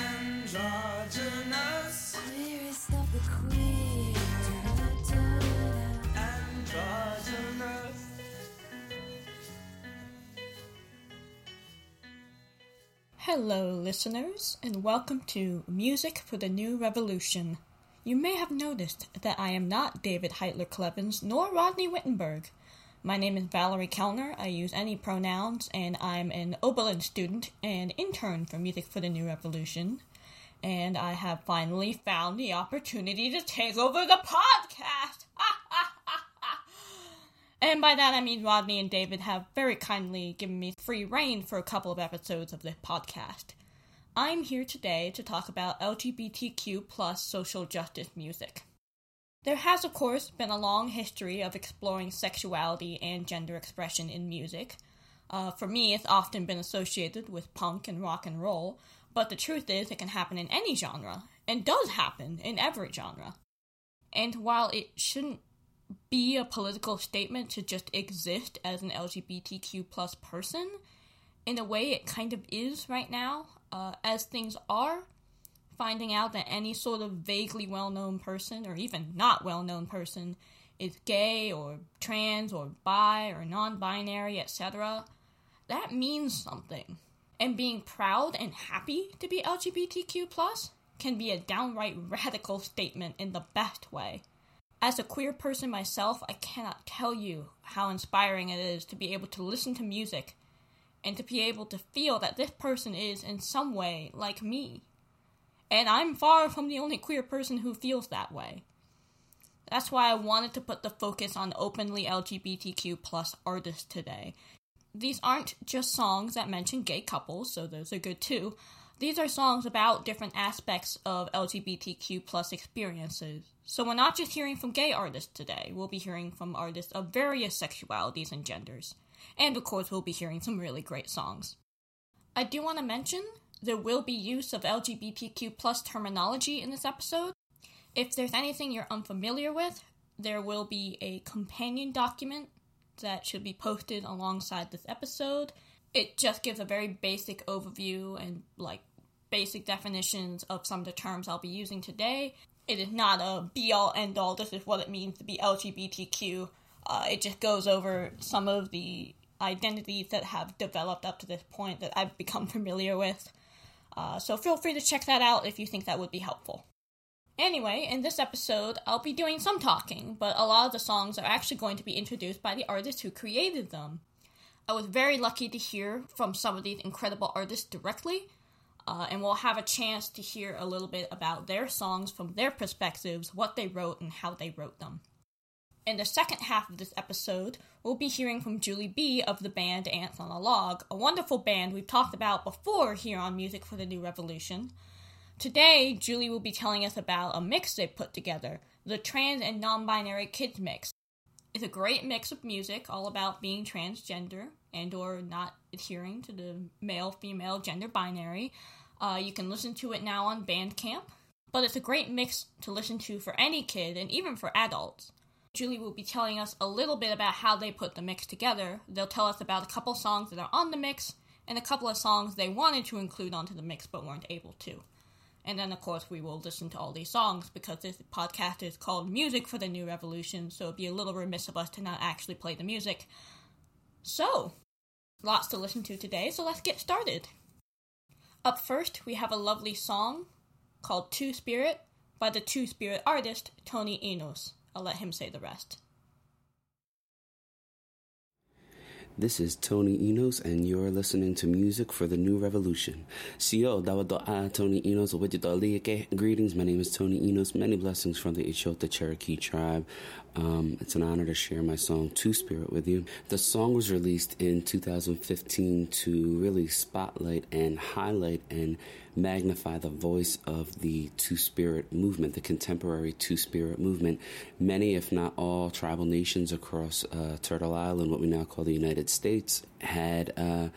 androgynous. Of the queer. Androgynous. Hello, listeners, and welcome to Music for the New Revolution. You may have noticed that I am not David Heitler Klevans nor Rodney Wittenberg. My name is Valerie Kellner. I use any pronouns, and I'm an Oberlin student and intern for Music for the New Revolution. And I have finally found the opportunity to take over the podcast. and by that I mean Rodney and David have very kindly given me free reign for a couple of episodes of the podcast. I'm here today to talk about LGBTQ plus social justice music. There has, of course, been a long history of exploring sexuality and gender expression in music. Uh, for me, it's often been associated with punk and rock and roll, but the truth is, it can happen in any genre, and does happen in every genre. And while it shouldn't be a political statement to just exist as an LGBTQ plus person, in a way it kind of is right now, uh, as things are finding out that any sort of vaguely well known person, or even not well known person, is gay or trans or bi or non binary, etc., that means something. And being proud and happy to be LGBTQ plus can be a downright radical statement in the best way. As a queer person myself, I cannot tell you how inspiring it is to be able to listen to music and to be able to feel that this person is in some way like me. And I'm far from the only queer person who feels that way. That's why I wanted to put the focus on openly LGBTQ plus artists today. These aren't just songs that mention gay couples, so those are good too. These are songs about different aspects of LGBTQ plus experiences. So we're not just hearing from gay artists today, we'll be hearing from artists of various sexualities and genders. And of course, we'll be hearing some really great songs. I do want to mention there will be use of LGBTQ plus terminology in this episode. If there's anything you're unfamiliar with, there will be a companion document that should be posted alongside this episode. It just gives a very basic overview and like basic definitions of some of the terms I'll be using today. It is not a be all end all, this is what it means to be LGBTQ. Uh, it just goes over some of the identities that have developed up to this point that I've become familiar with. Uh, so feel free to check that out if you think that would be helpful. Anyway, in this episode, I'll be doing some talking, but a lot of the songs are actually going to be introduced by the artists who created them. I was very lucky to hear from some of these incredible artists directly, uh, and we'll have a chance to hear a little bit about their songs from their perspectives, what they wrote, and how they wrote them. In the second half of this episode, we'll be hearing from Julie B of the band Ants on a Log, a wonderful band we've talked about before here on Music for the New Revolution. Today, Julie will be telling us about a mix they put together, the Trans and Non Binary Kids Mix. It's a great mix of music all about being transgender and or not adhering to the male-female gender binary. Uh, you can listen to it now on Bandcamp, but it's a great mix to listen to for any kid and even for adults. Julie will be telling us a little bit about how they put the mix together. They'll tell us about a couple songs that are on the mix and a couple of songs they wanted to include onto the mix but weren't able to. And then, of course, we will listen to all these songs because this podcast is called Music for the New Revolution, so it'd be a little remiss of us to not actually play the music. So, lots to listen to today, so let's get started. Up first, we have a lovely song called Two Spirit by the Two Spirit artist Tony Enos. I'll let him say the rest. This is Tony Enos, and you're listening to Music for the New Revolution. Sio, dawa Tony Enos, Greetings, my name is Tony Enos. Many blessings from the Ishota Cherokee tribe. Um, it's an honor to share my song Two Spirit with you. The song was released in 2015 to really spotlight and highlight and magnify the voice of the Two Spirit movement, the contemporary Two Spirit movement. Many, if not all, tribal nations across uh, Turtle Island, what we now call the United States, had. Uh,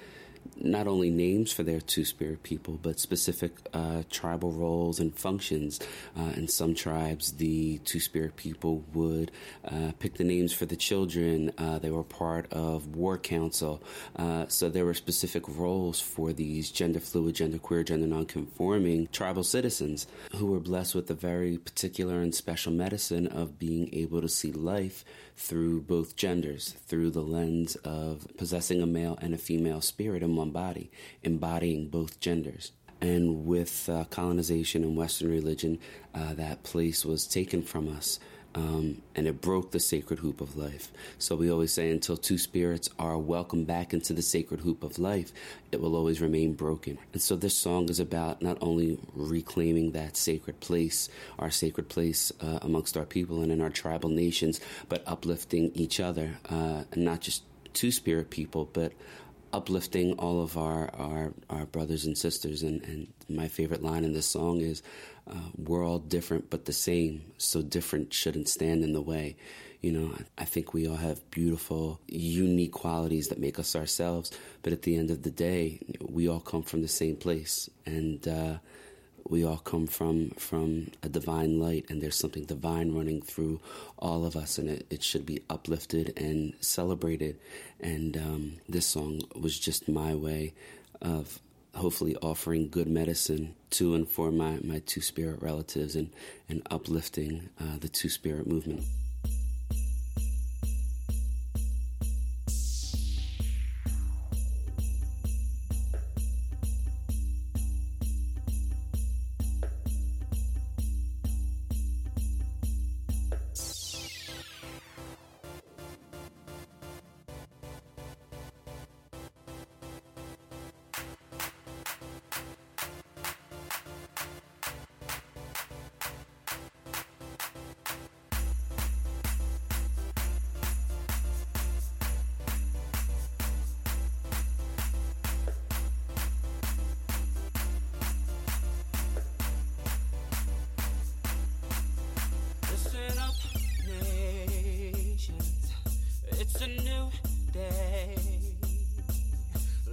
not only names for their two spirit people, but specific uh, tribal roles and functions. Uh, in some tribes, the two spirit people would uh, pick the names for the children. Uh, they were part of war council. Uh, so there were specific roles for these gender fluid, gender queer, gender nonconforming tribal citizens who were blessed with the very particular and special medicine of being able to see life through both genders, through the lens of possessing a male and a female spirit in one body, embodying both genders. And with uh, colonization and Western religion, uh, that place was taken from us. Um, and it broke the sacred hoop of life. So we always say until two spirits are welcomed back into the sacred hoop of life, it will always remain broken. And so this song is about not only reclaiming that sacred place, our sacred place uh, amongst our people and in our tribal nations, but uplifting each other, uh, and not just two spirit people, but uplifting all of our, our, our brothers and sisters. And, and my favorite line in this song is, uh, we're all different but the same, so different shouldn't stand in the way. You know, I think we all have beautiful, unique qualities that make us ourselves, but at the end of the day, we all come from the same place. And, uh, we all come from from a divine light and there's something divine running through all of us and it, it should be uplifted and celebrated and um, this song was just my way of hopefully offering good medicine to and for my, my two spirit relatives and, and uplifting uh, the two spirit movement day.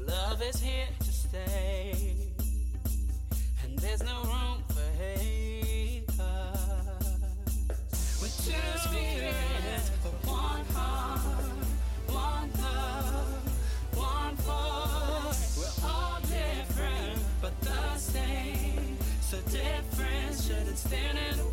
Love is here to stay. And there's no room for hate. With two spirits, but one heart, one love, one voice. We're all different, but the same. So different shouldn't stand in the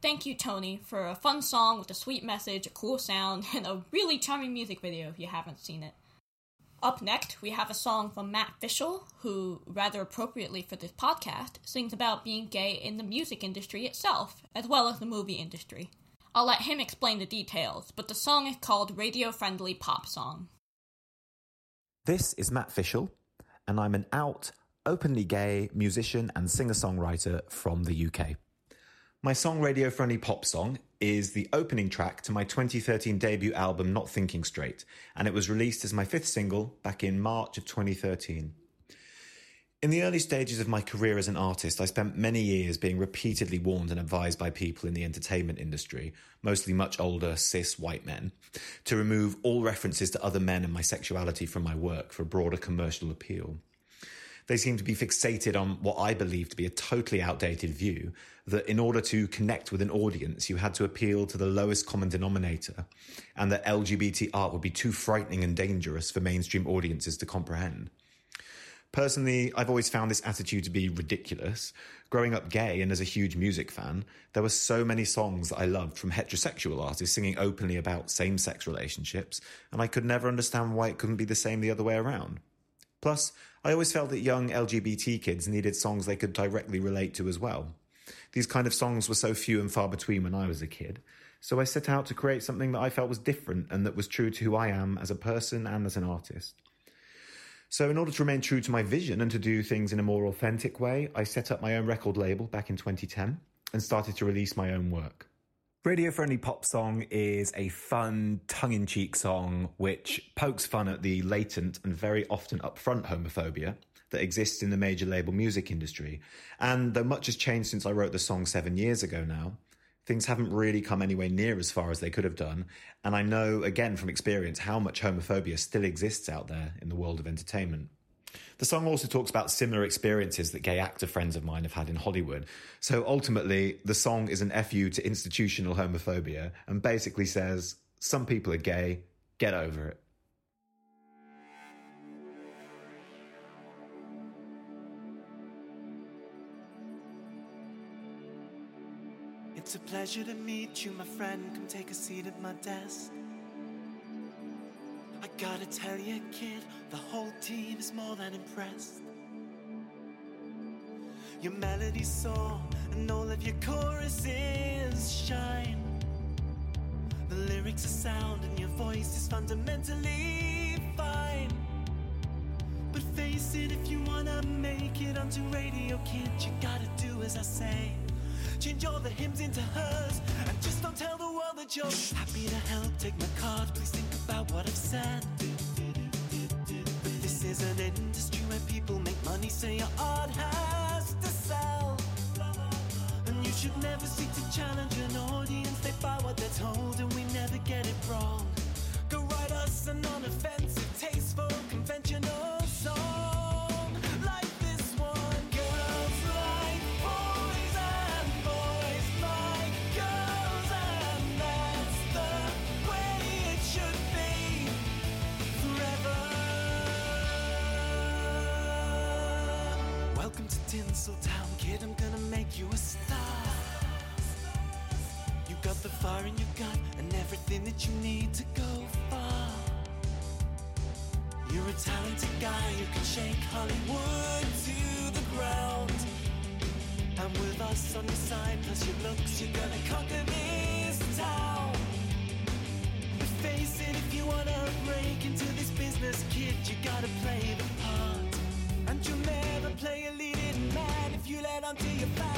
Thank you, Tony, for a fun song with a sweet message, a cool sound, and a really charming music video if you haven't seen it. Up next, we have a song from Matt Fishel, who, rather appropriately for this podcast, sings about being gay in the music industry itself, as well as the movie industry. I'll let him explain the details, but the song is called Radio Friendly Pop Song. This is Matt Fishel, and I'm an out, openly gay musician and singer songwriter from the UK. My song Radio Friendly Pop Song is the opening track to my 2013 debut album Not Thinking Straight, and it was released as my fifth single back in March of 2013. In the early stages of my career as an artist, I spent many years being repeatedly warned and advised by people in the entertainment industry, mostly much older cis white men, to remove all references to other men and my sexuality from my work for broader commercial appeal. They seem to be fixated on what I believe to be a totally outdated view that in order to connect with an audience, you had to appeal to the lowest common denominator, and that LGBT art would be too frightening and dangerous for mainstream audiences to comprehend. Personally, I've always found this attitude to be ridiculous. Growing up gay and as a huge music fan, there were so many songs that I loved from heterosexual artists singing openly about same sex relationships, and I could never understand why it couldn't be the same the other way around. Plus, I always felt that young LGBT kids needed songs they could directly relate to as well. These kind of songs were so few and far between when I was a kid, so I set out to create something that I felt was different and that was true to who I am as a person and as an artist. So, in order to remain true to my vision and to do things in a more authentic way, I set up my own record label back in 2010 and started to release my own work. Radio Friendly Pop Song is a fun, tongue in cheek song which pokes fun at the latent and very often upfront homophobia that exists in the major label music industry. And though much has changed since I wrote the song seven years ago now, things haven't really come anywhere near as far as they could have done. And I know, again, from experience, how much homophobia still exists out there in the world of entertainment. The song also talks about similar experiences that gay actor friends of mine have had in Hollywood. So ultimately, the song is an FU to institutional homophobia and basically says, some people are gay, get over it. It's a pleasure to meet you, my friend. Come take a seat at my desk. I gotta tell you, kid, the whole team is more than impressed. Your melody's soar, and all of your choruses shine. The lyrics are sound, and your voice is fundamentally fine. But face it, if you wanna make it onto radio, kid, you gotta do as I say. Change all the hymns into hers, and just don't tell the world that you're happy to help. Take my card, please think about what I've said. Is an industry where people make money, so your art has to sell. And you should never seek to challenge an audience. They buy what they're told, and we never get it wrong. Go write us a non-offensive, tasteful, conventional to Tinseltown, kid. I'm gonna make you a star. You got the fire in your gut and everything that you need to go far. You're a talented guy who can shake Hollywood to the ground. And with us on your side, plus your looks, you're gonna conquer this town. But face it, if you wanna break into this business, kid, you gotta play the part. And you'll never play you let on to your facts,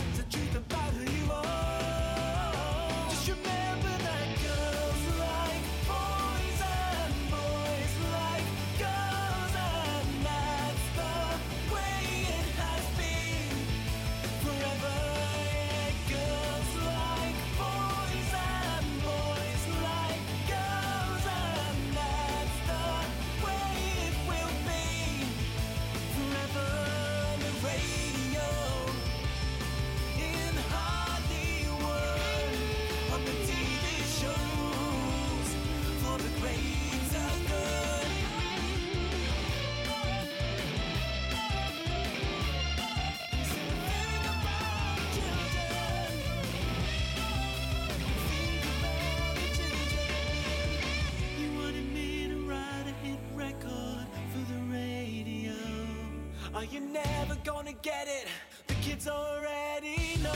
Are you never gonna get it? The kids already know.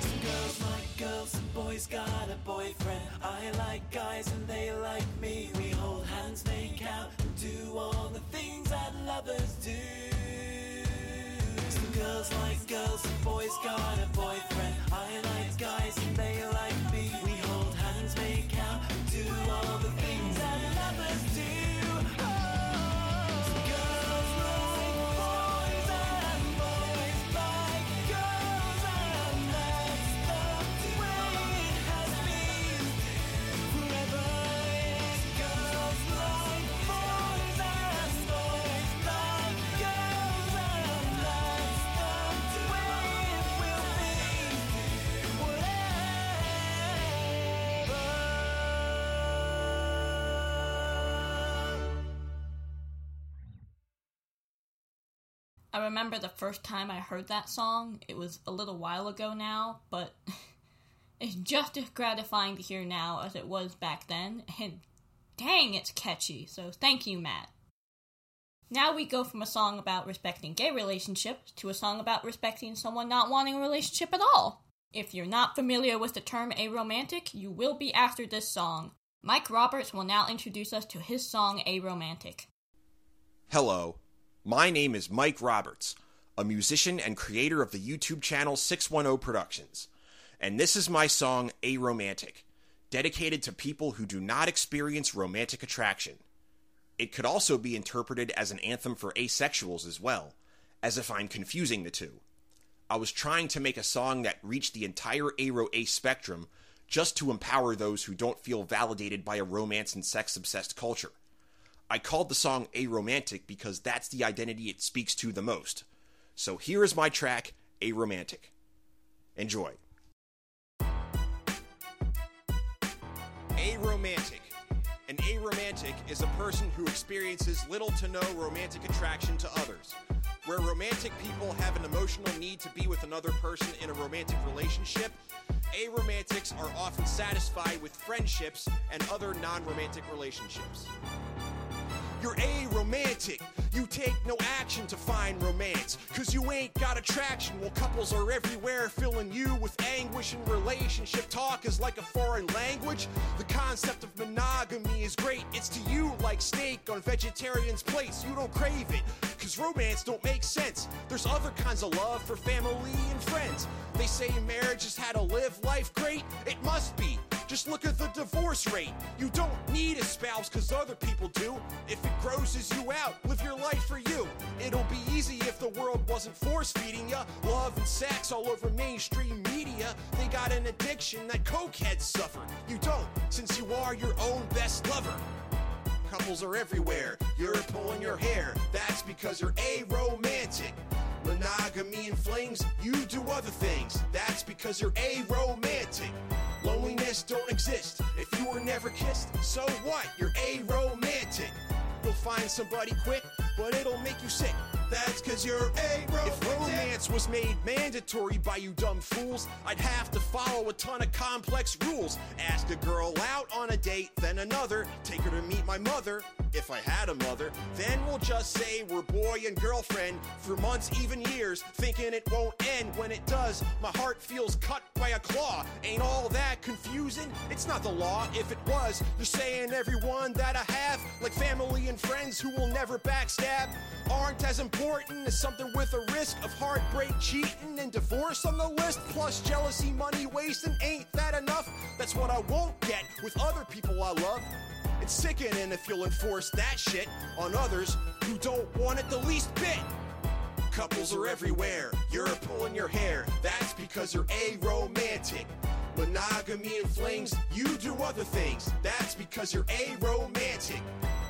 Some girls like girls, some boys got a boyfriend. I like guys and they like me. We hold hands, make out, and do all the things that lovers do. Some girls like girls, some boys got a boyfriend. I like guys and they like I remember the first time I heard that song. It was a little while ago now, but it's just as gratifying to hear now as it was back then. And dang, it's catchy. So thank you, Matt. Now we go from a song about respecting gay relationships to a song about respecting someone not wanting a relationship at all. If you're not familiar with the term aromantic, you will be after this song. Mike Roberts will now introduce us to his song Aromantic. Hello, my name is Mike Roberts, a musician and creator of the YouTube channel 610 Productions, and this is my song Aromantic, dedicated to people who do not experience romantic attraction. It could also be interpreted as an anthem for asexuals as well, as if I'm confusing the two. I was trying to make a song that reached the entire aro-a spectrum just to empower those who don't feel validated by a romance and sex obsessed culture. I called the song Aromantic because that's the identity it speaks to the most. So here is my track, Aromantic. Enjoy. Aromantic. An aromantic is a person who experiences little to no romantic attraction to others. Where romantic people have an emotional need to be with another person in a romantic relationship, aromantics are often satisfied with friendships and other non romantic relationships. You're aromantic. You take no action to find romance. Cause you ain't got attraction. While couples are everywhere filling you with anguish and relationship talk is like a foreign language. The concept of monogamy is great. It's to you like steak on vegetarians' plates. You don't crave it. Cause romance don't make sense. There's other kinds of love for family and friends. They say marriage is how to live life great. It must be. Just look at the divorce rate. You don't need a spouse cause other people do. If it grosses you out, live your life for you. It'll be easy if the world wasn't force feeding ya love and sex all over mainstream media. They got an addiction that cokeheads suffer. You don't, since you are your own best lover. Couples are everywhere. You're pulling your hair. That's because you're aromantic. Monogamy inflames, you do other things. That's because you're aromantic. Loneliness don't exist if you were never kissed. So what? You're aromantic. You'll find somebody quick, but it'll make you sick. That's cause you're aromantic. If romance was made mandatory by you dumb fools, I'd have to follow a ton of complex rules. Ask a girl out on a date, then another. Take her to meet my mother, if I had a mother. Then we'll just say we're boy and girlfriend for months, even years, thinking it won't end. When it does, my heart feels cut by a claw. Ain't all that confusing? It's not the law. If it was, you're saying everyone that I have, like family and friends who will never backstab, aren't as important as something with a risk of heartbreak, cheating, and divorce on the list. Plus jealousy, money wasting. Ain't that enough? That's what I won't get with other people I love. It's sickening if you'll enforce that shit on others who don't want it the least bit. Couples are everywhere. You're pulling your hair. That's because you're aromantic. Monogamy and flings, you do other things. That's because you're aromantic.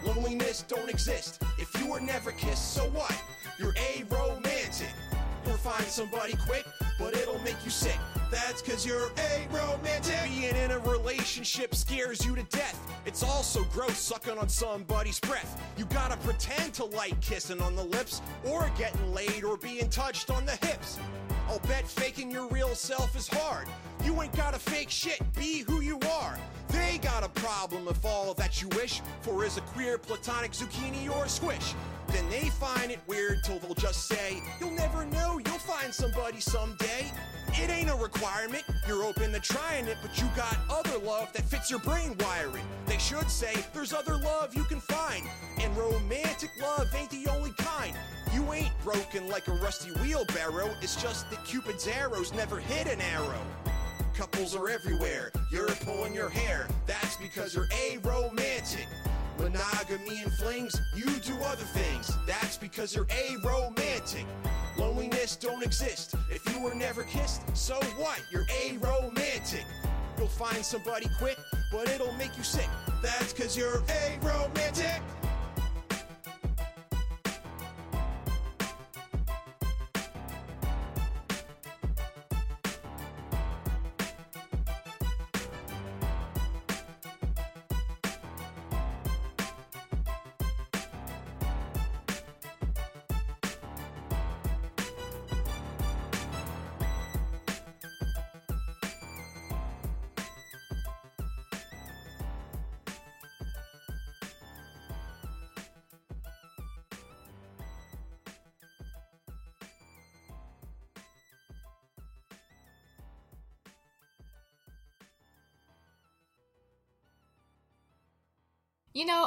Loneliness don't exist if you were never kissed. So what? You're aromantic. You'll find somebody quick, but it'll make you sick. That's cause you're aromantic. Being in a relationship scares you to death. It's also gross sucking on somebody's breath. You gotta pretend to like kissing on the lips, or getting laid, or being touched on the hips. I'll bet faking your real self is hard. You ain't gotta fake shit, be who you are. They got a problem if all that you wish for is a queer platonic zucchini or squish. Then they find it weird till they'll just say, You'll never know, you'll find somebody someday. It ain't a requirement, you're open to trying it, but you got other love that fits your brain wiring. They should say, There's other love you can find, and romantic love ain't the only kind. You ain't broken like a rusty wheelbarrow, it's just that Cupid's arrows never hit an arrow. Couples are everywhere. You're pulling your hair. That's because you're aromantic. Monogamy and flings, you do other things. That's because you're aromantic. Loneliness don't exist if you were never kissed. So what? You're aromantic. You'll find somebody quick, but it'll make you sick. That's because you're aromantic.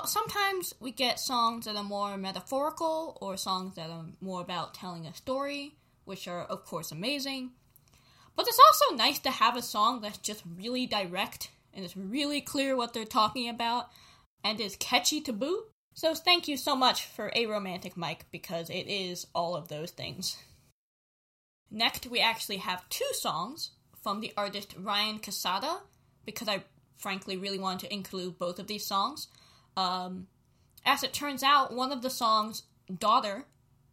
Sometimes we get songs that are more metaphorical or songs that are more about telling a story, which are, of course, amazing. But it's also nice to have a song that's just really direct and it's really clear what they're talking about and is catchy to boot. So thank you so much for Aromantic Mike because it is all of those things. Next, we actually have two songs from the artist Ryan Cassata because I frankly really wanted to include both of these songs. Um, as it turns out, one of the songs, Daughter,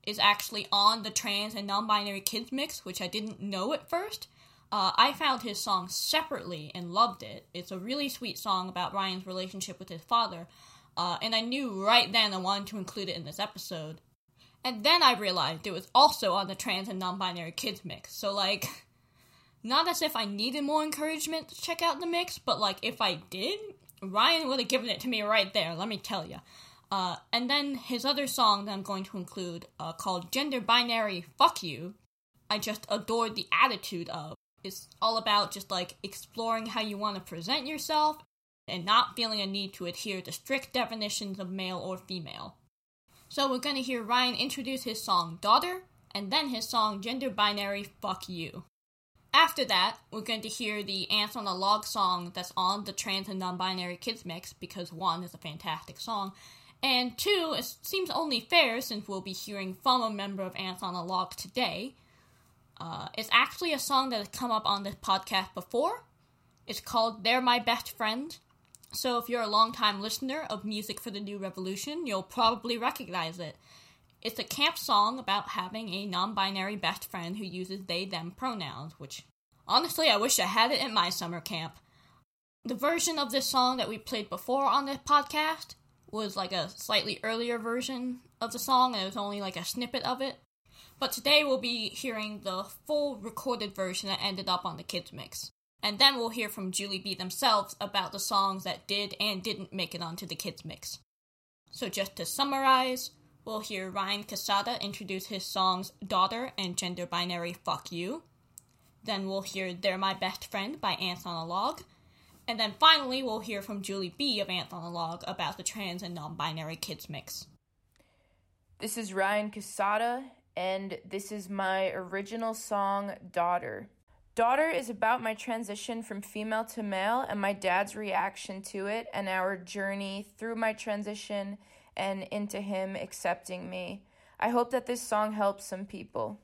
is actually on the trans and non binary kids mix, which I didn't know at first. Uh, I found his song separately and loved it. It's a really sweet song about Ryan's relationship with his father, uh, and I knew right then I wanted to include it in this episode. And then I realized it was also on the trans and non binary kids mix. So, like, not as if I needed more encouragement to check out the mix, but, like, if I did, Ryan would have given it to me right there, let me tell you. Uh, and then his other song that I'm going to include, uh, called Gender Binary Fuck You, I just adored the attitude of. It's all about just like exploring how you want to present yourself and not feeling a need to adhere to strict definitions of male or female. So we're going to hear Ryan introduce his song Daughter and then his song Gender Binary Fuck You. After that, we're going to hear the Ants on a Log song that's on the trans and non binary kids mix because one is a fantastic song, and two, it seems only fair since we'll be hearing from a member of Ants on a Log today. Uh, it's actually a song that has come up on this podcast before. It's called They're My Best Friend. So if you're a longtime listener of Music for the New Revolution, you'll probably recognize it. It's a camp song about having a non binary best friend who uses they them pronouns, which honestly I wish I had it in my summer camp. The version of this song that we played before on this podcast was like a slightly earlier version of the song, and it was only like a snippet of it. But today we'll be hearing the full recorded version that ended up on the kids' mix. And then we'll hear from Julie B themselves about the songs that did and didn't make it onto the kids' mix. So, just to summarize, we'll hear Ryan Cassata introduce his songs Daughter and Gender Binary Fuck You. Then we'll hear They're My Best Friend by Ants on a Log. And then finally, we'll hear from Julie B of Ants on a Log about the trans and non binary kids mix. This is Ryan Cassata, and this is my original song, Daughter. Daughter is about my transition from female to male and my dad's reaction to it and our journey through my transition and into him accepting me. I hope that this song helps some people.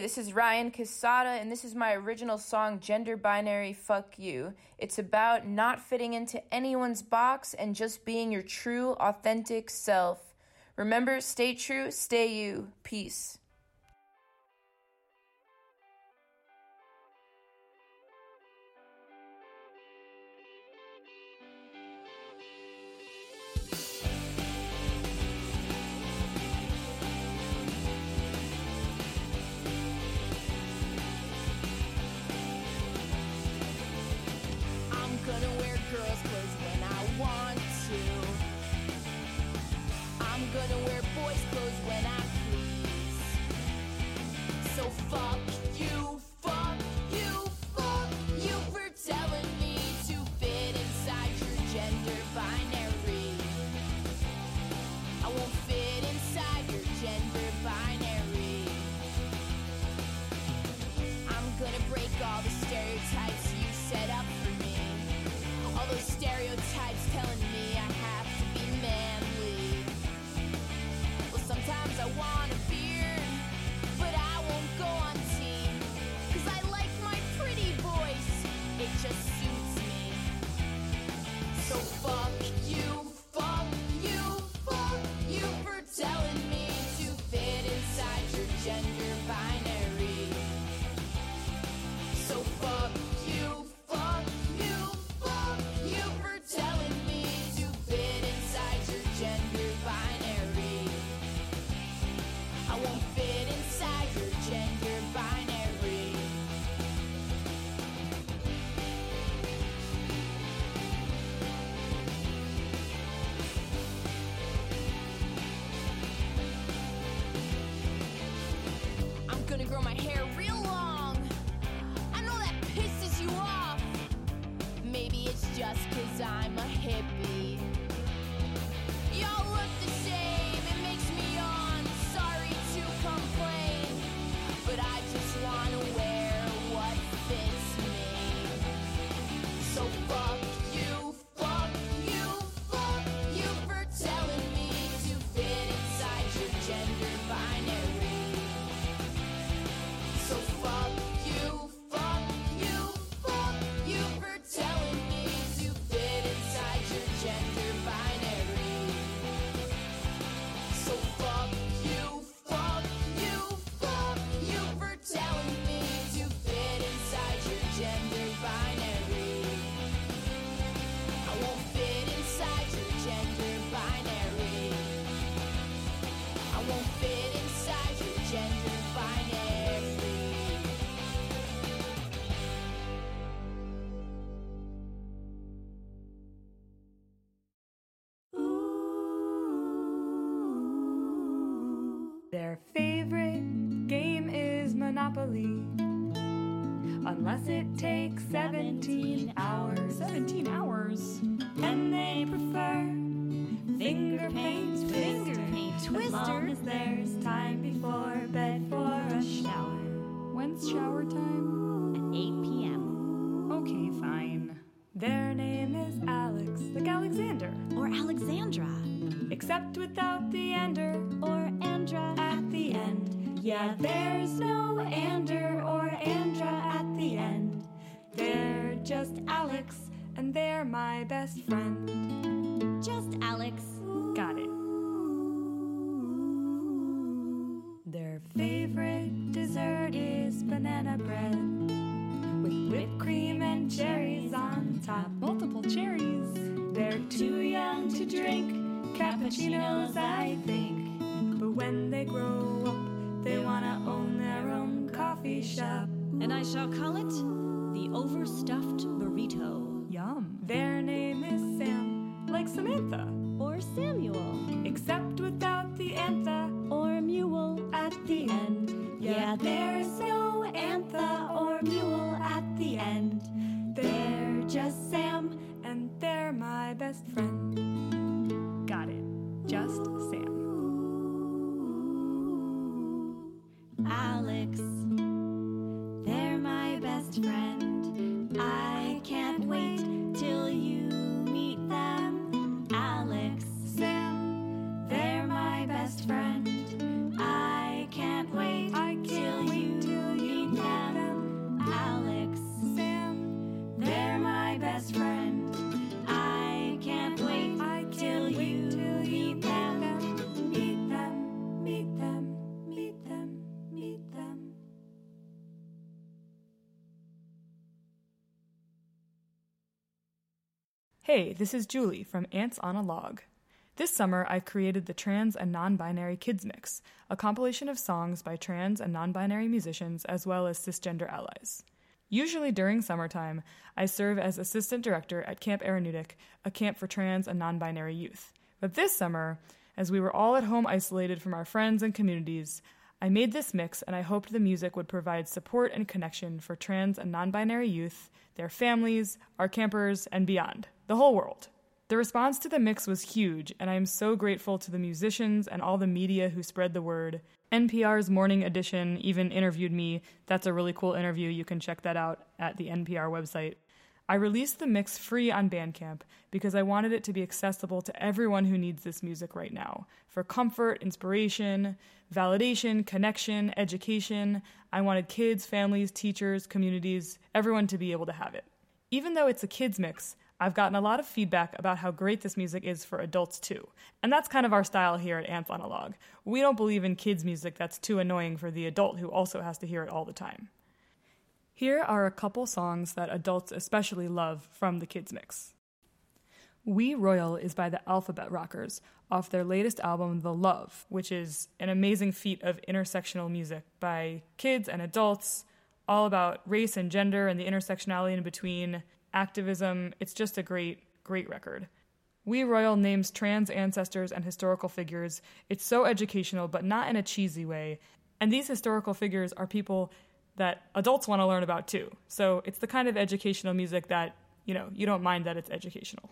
This is Ryan Cassata, and this is my original song, Gender Binary Fuck You. It's about not fitting into anyone's box and just being your true, authentic self. Remember, stay true, stay you. Peace. hair end. Yeah, there's no ander or andra at the end. They're just Alex, and they're my best friend. Just Alex. Got it. Their favorite dessert is banana bread with whipped cream and cherries on top. Multiple cherries. They're too young to drink cappuccinos, I think. But when they grow up, they wanna own their own coffee shop. And I shall call it the overstuffed burrito. Yum. Their name is Sam, like Samantha, Or Samuel. except without the antha. Or Mule. at the end. Yeah, there's no antha or best friend. I can't wait Hey, this is Julie from Ants on a Log. This summer, I've created the Trans and Non Binary Kids Mix, a compilation of songs by trans and non binary musicians as well as cisgender allies. Usually during summertime, I serve as assistant director at Camp Aranu'tiq, a camp for trans and non binary youth. But this summer, as we were all at home isolated from our friends and communities, I made this mix and I hoped the music would provide support and connection for trans and non binary youth, their families, our campers, and beyond, the whole world. The response to the mix was huge, and I am so grateful to the musicians and all the media who spread the word. NPR's Morning Edition even interviewed me. That's a really cool interview. You can check that out at the NPR website. I released the mix free on Bandcamp because I wanted it to be accessible to everyone who needs this music right now. For comfort, inspiration, validation, connection, education, I wanted kids, families, teachers, communities, everyone to be able to have it. Even though it's a kids mix, I've gotten a lot of feedback about how great this music is for adults too. And that's kind of our style here at Ants on a Log. We don't believe in kids music that's too annoying for the adult who also has to hear it all the time. Here are a couple songs that adults especially love from the kids mix. We Royal is by the Alphabet Rockers off their latest album The Love, which is an amazing feat of intersectional music by kids and adults, all about race and gender and the intersectionality in between, activism. It's just a great, great record. We Royal names trans ancestors and historical figures. It's so educational, but not in a cheesy way. And these historical figures are people that adults want to learn about too. So it's the kind of educational music that, you know, you don't mind that it's educational.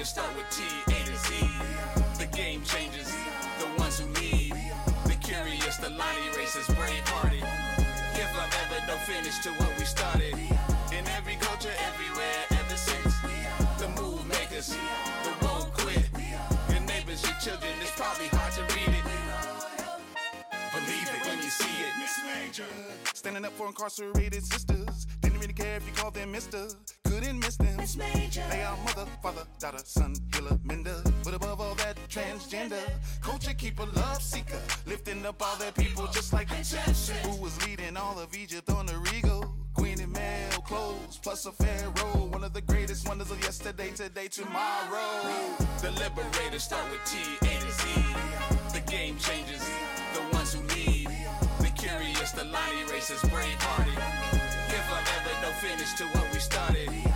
Liberators start with T, A to Z. The game changers, the ones who lead. The curious, the line erasers, brave hearted. Give up ever no finish to what we started. In every culture, everywhere, ever since. The move makers, the won't quit. Your neighbors, your children, it's probably hard to read it. Believe it when you see it. Miss Major. Standing up for incarcerated sisters. Care if you call them Mister. Couldn't miss them. They are mother, father, daughter, son, healer, mender. But above all that, transgender. Culture keeper, love seeker. Lifting up all their people just like a who was leading all of Egypt on the regal. Queen in male clothes, plus a pharaoh. One of the greatest wonders of yesterday, today, tomorrow. The liberators start with T, A to Z. The game changers, the ones who lead. The curious, the line races, brave hearted. If I ever no finish to what we started.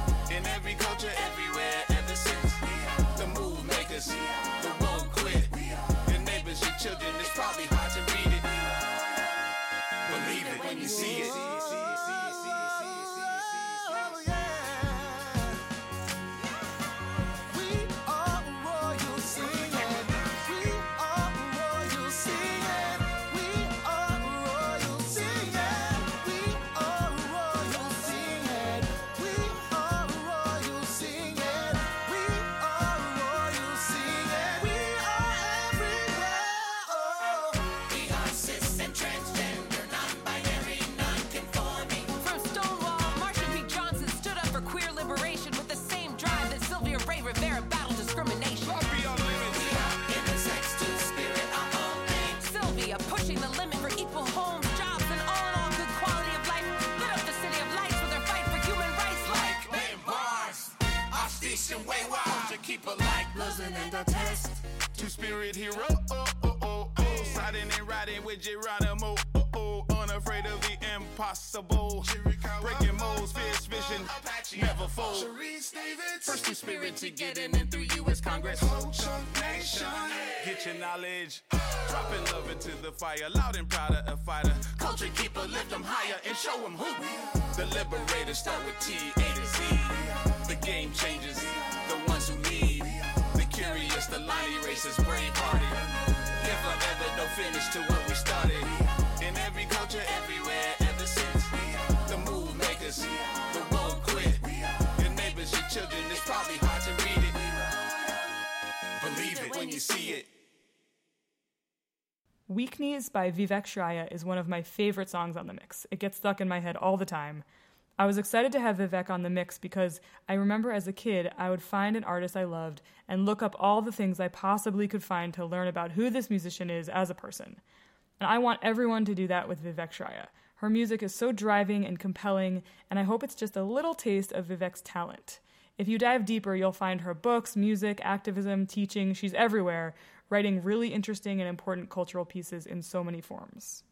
A and the test. Two spirit hero, oh, oh, oh, oh. Siding and riding with Geronimo, oh, oh. Unafraid of the impossible. Breaking molds, fierce vision, never fold. First two spirit to get in and through U.S. Congress. Nation. Get your knowledge. Dropping love into the fire. Loud and proud of a fighter. Culture keeper, lift them higher and show them who. The liberators start with T, A to Z. The game changers, the ones who lead. The line erasers, brave hearted. If I ever no finish to what we started. In every culture, everywhere, ever since. The move makers, the quit. Your neighbors, your children, it's probably hard to read it. Believe it when you see it. Weak Knees by Vivek Shraya is one of my favorite songs on the mix. It gets stuck in my head all the time. I was excited to have Vivek on the mix because I remember as a kid I would find an artist I loved and look up all the things I possibly could find to learn about who this musician is as a person. And I want everyone to do that with Vivek Shraya. Her music is so driving and compelling, and I hope it's just a little taste of Vivek's talent. If you dive deeper, you'll find her books, music, activism, teaching. She's everywhere, writing really interesting and important cultural pieces in so many forms.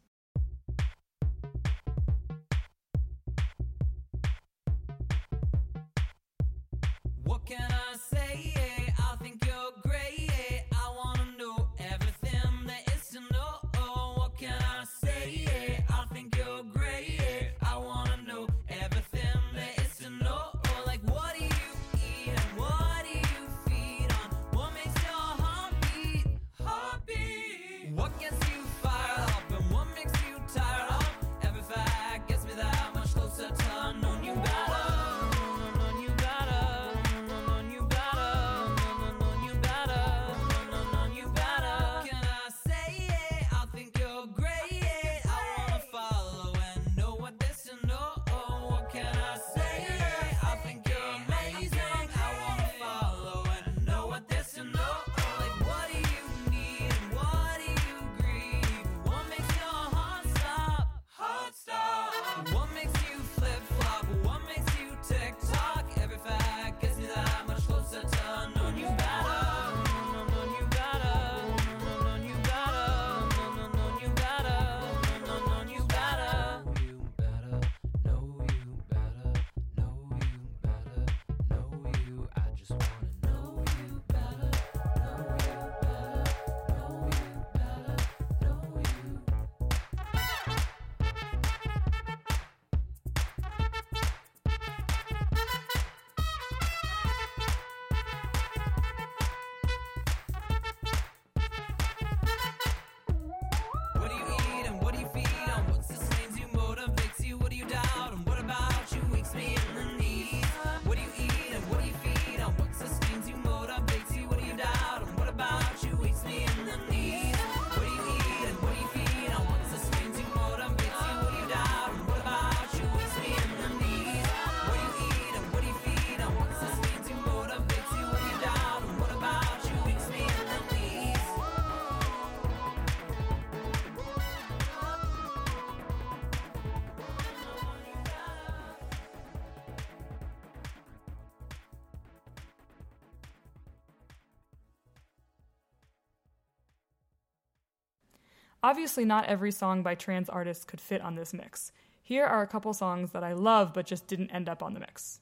Obviously, not every song by trans artists could fit on this mix. Here are a couple songs that I love but just didn't end up on the mix.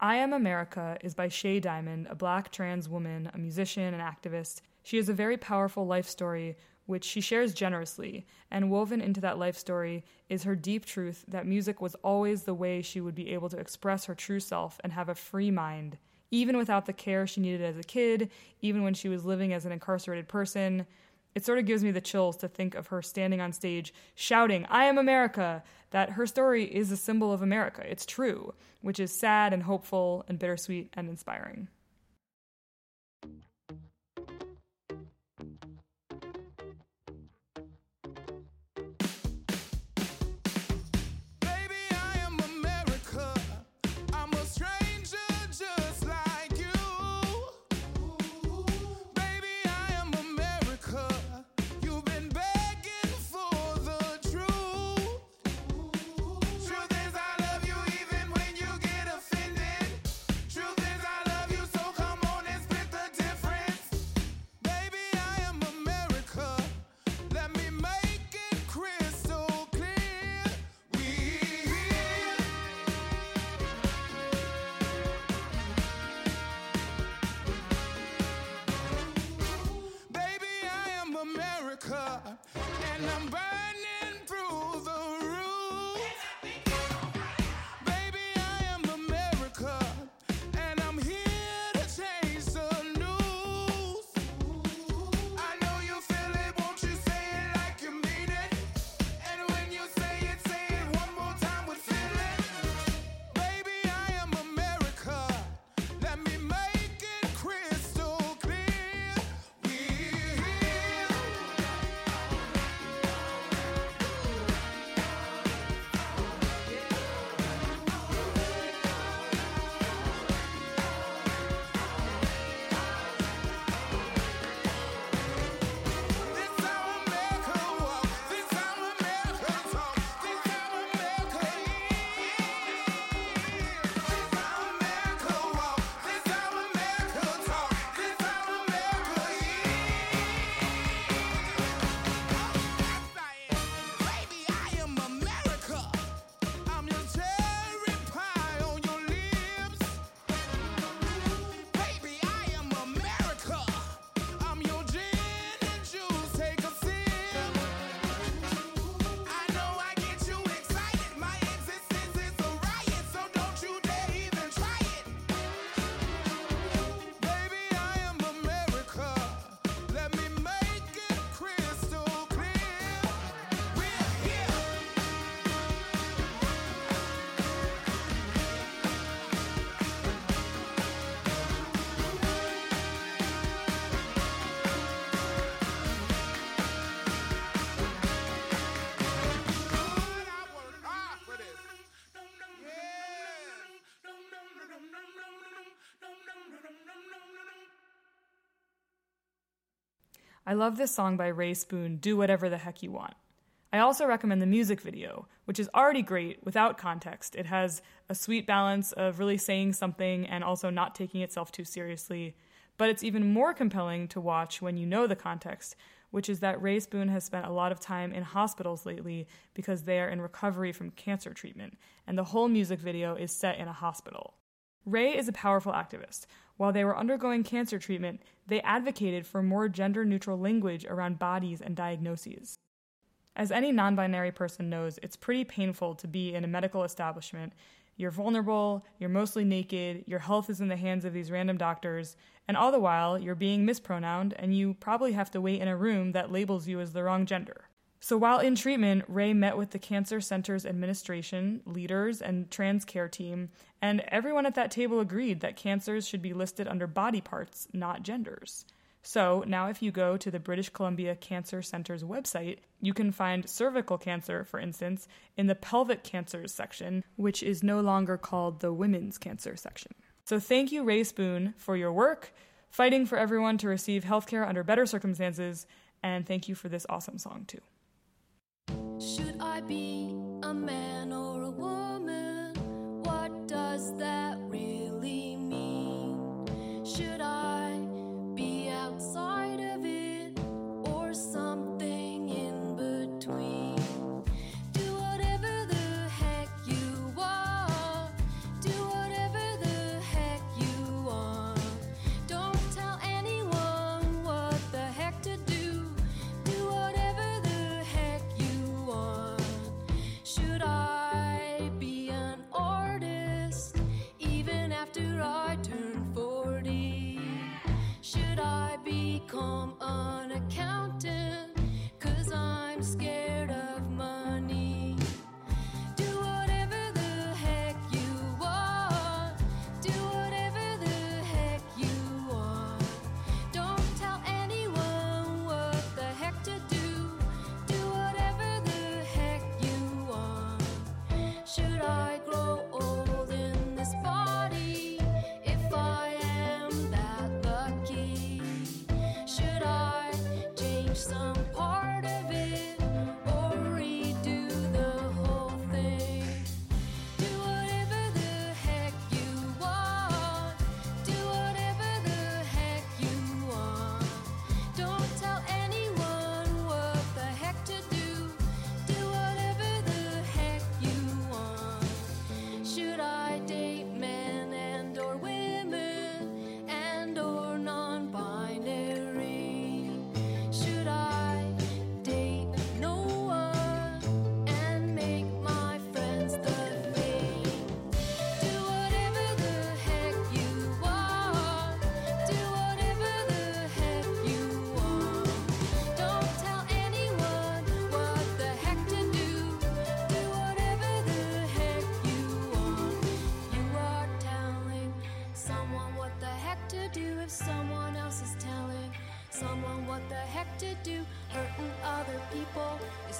I Am America is by Shea Diamond, a black trans woman, a musician, and activist. She has a very powerful life story, which she shares generously, and woven into that life story is her deep truth that music was always the way she would be able to express her true self and have a free mind, even without the care she needed as a kid, even when she was living as an incarcerated person. It sort of gives me the chills to think of her standing on stage shouting, I am America! That her story is a symbol of America. It's true, which is sad and hopeful and bittersweet and inspiring. And I love this song by Rae Spoon, Do Whatever the Heck You Want. I also recommend the music video, which is already great without context. It has a sweet balance of really saying something and also not taking itself too seriously. But it's even more compelling to watch when you know the context, which is that Rae Spoon has spent a lot of time in hospitals lately because they are in recovery from cancer treatment, and the whole music video is set in a hospital. Rae is a powerful activist. While they were undergoing cancer treatment, they advocated for more gender neutral language around bodies and diagnoses. As any non binary person knows, it's pretty painful to be in a medical establishment. You're vulnerable, you're mostly naked, your health is in the hands of these random doctors, and all the while you're being mispronounced and you probably have to wait in a room that labels you as the wrong gender. So while in treatment, Rae met with the Cancer Center's administration, leaders, and trans care team, and everyone at that table agreed that cancers should be listed under body parts, not genders. So now, if you go to the British Columbia Cancer Center's website, you can find cervical cancer, for instance, in the pelvic cancers section, which is no longer called the women's cancer section. So thank you, Rae Spoon, for your work, fighting for everyone to receive healthcare under better circumstances, and thank you for this awesome song, too. Should I be a man or a woman? What does that really mean? Should I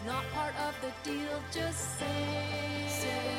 not part of the deal. Just say.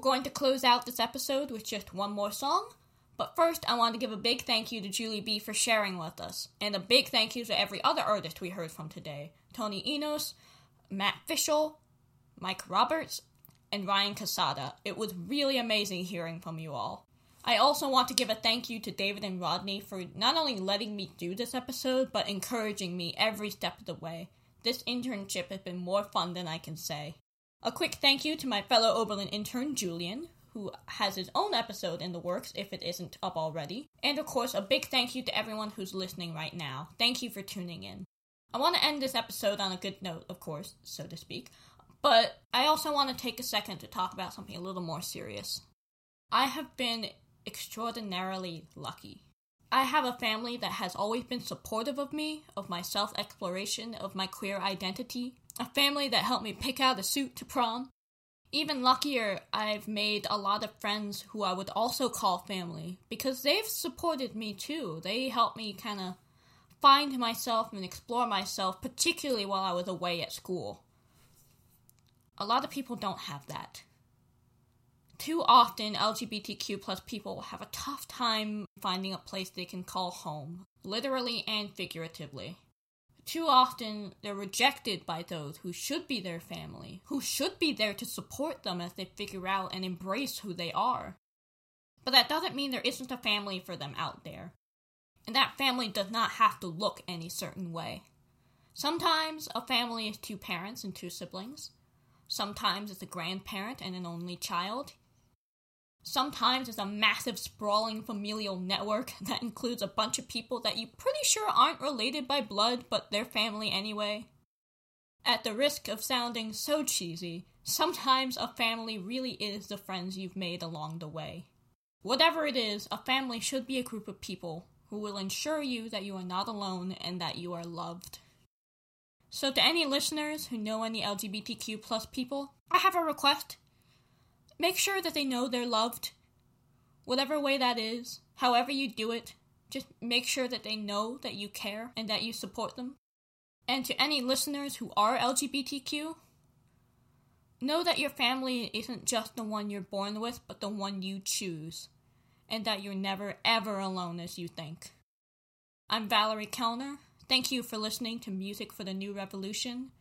Going to close out this episode with just one more song. But first, I want to give a big thank you to Julie B for sharing with us, and a big thank you to every other artist we heard from today Tony Enos, Matt Fishel, Mike Roberts, and Ryan Cassata. It was really amazing hearing from you all. I also want to give a thank you to David and Rodney for not only letting me do this episode, but encouraging me every step of the way. This internship has been more fun than I can say. A quick thank you to my fellow Oberlin intern, Julian, who has his own episode in the works if it isn't up already. And of course, a big thank you to everyone who's listening right now. Thank you for tuning in. I want to end this episode on a good note, of course, so to speak, but I also want to take a second to talk about something a little more serious. I have been extraordinarily lucky. I have a family that has always been supportive of me, of my self exploration, of my queer identity, a family that helped me pick out a suit to prom. Even luckier, I've made a lot of friends who I would also call family because they've supported me too. They helped me kind of find myself and explore myself, particularly while I was away at school. A lot of people don't have that. Too often, LGBTQ plus people have a tough time finding a place they can call home, literally and figuratively. Too often, they're rejected by those who should be their family, who should be there to support them as they figure out and embrace who they are. But that doesn't mean there isn't a family for them out there. And that family does not have to look any certain way. Sometimes a family is two parents and two siblings. Sometimes it's a grandparent and an only child. Sometimes it's a massive, sprawling familial network that includes a bunch of people that you pretty sure aren't related by blood, but they're family anyway. At the risk of sounding so cheesy, sometimes a family really is the friends you've made along the way. Whatever it is, a family should be a group of people who will ensure you that you are not alone and that you are loved. So, to any listeners who know any LGBTQ plus people, I have a request. Make sure that they know they're loved. Whatever way that is, however you do it, just make sure that they know that you care and that you support them. And to any listeners who are LGBTQ, know that your family isn't just the one you're born with, but the one you choose, and that you're never ever alone as you think. I'm Valerie Kellner. Thank you for listening to Music for the New Revolution.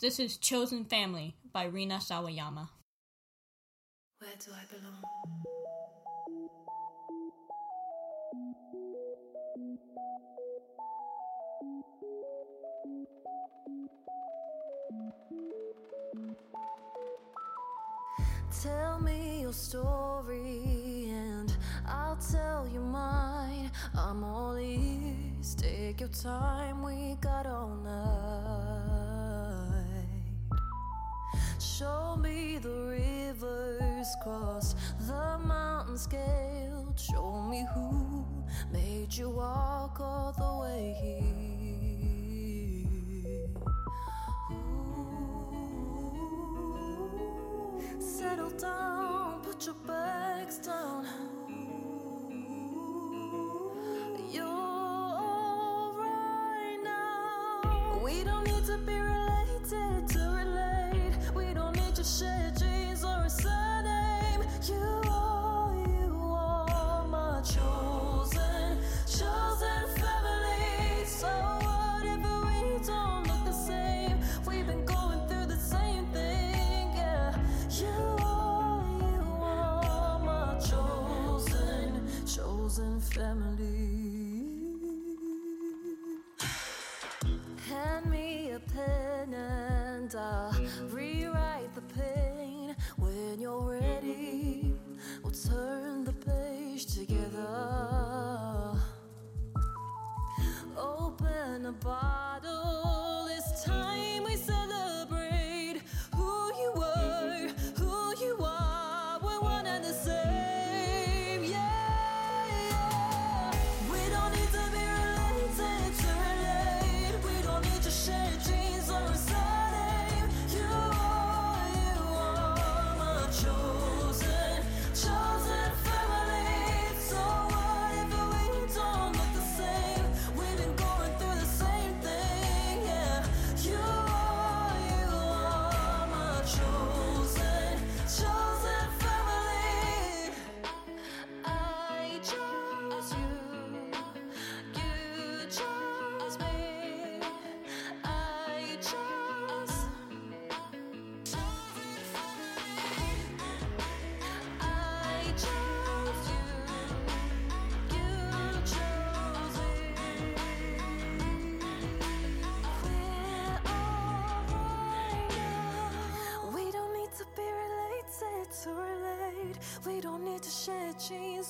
This is Chosen Family by Rina Sawayama. Where do I belong? Tell me your story and I'll tell you mine. I'm all ears. Take your time, we got all night. Show me the rivers crossed, the mountains scaled. Show me who made you walk all the way here. Settle down, put your bags down. You're alright now. We don't need to be You Open a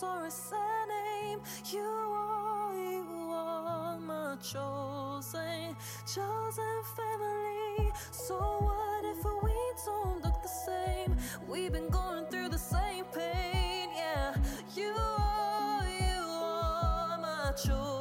or a surname. You are, you are my chosen, chosen family. So what if we don't look the same? We've been going through the same pain, yeah. You are, you are my chosen,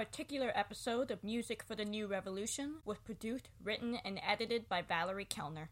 particular episode of Music for the New Revolution was produced, written, and edited by Valerie Kellner.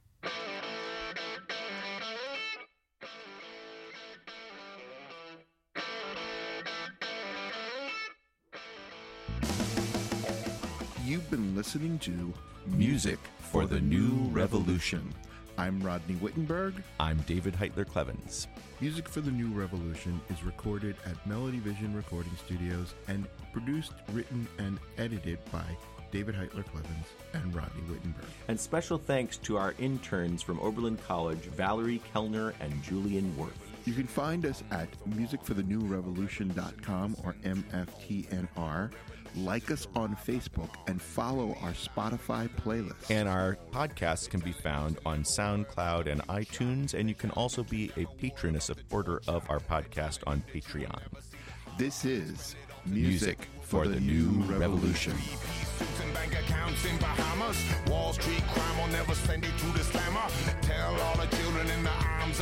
You've been listening to Music for the New Revolution. I'm Rodney Whittenberg. I'm David Heitler Klevans. Music for the New Revolution is recorded at Melody Vision Recording Studios and produced, written, and edited by David Heitler Klevans and Rodney Whittenberg. And special thanks to our interns from Oberlin College, Valerie Kellner and Julian Worth. You can find us at musicforthenewrevolution.com or MFTNR. Like us on Facebook and follow our Spotify playlist. And our podcasts can be found on SoundCloud and iTunes, and you can also be a patron, a supporter of our podcast on Patreon. This is Music for the New Revolution. Suits bank accounts in Bahamas. Wall Street crime will never send it to the slammer. Tell all the children in the arms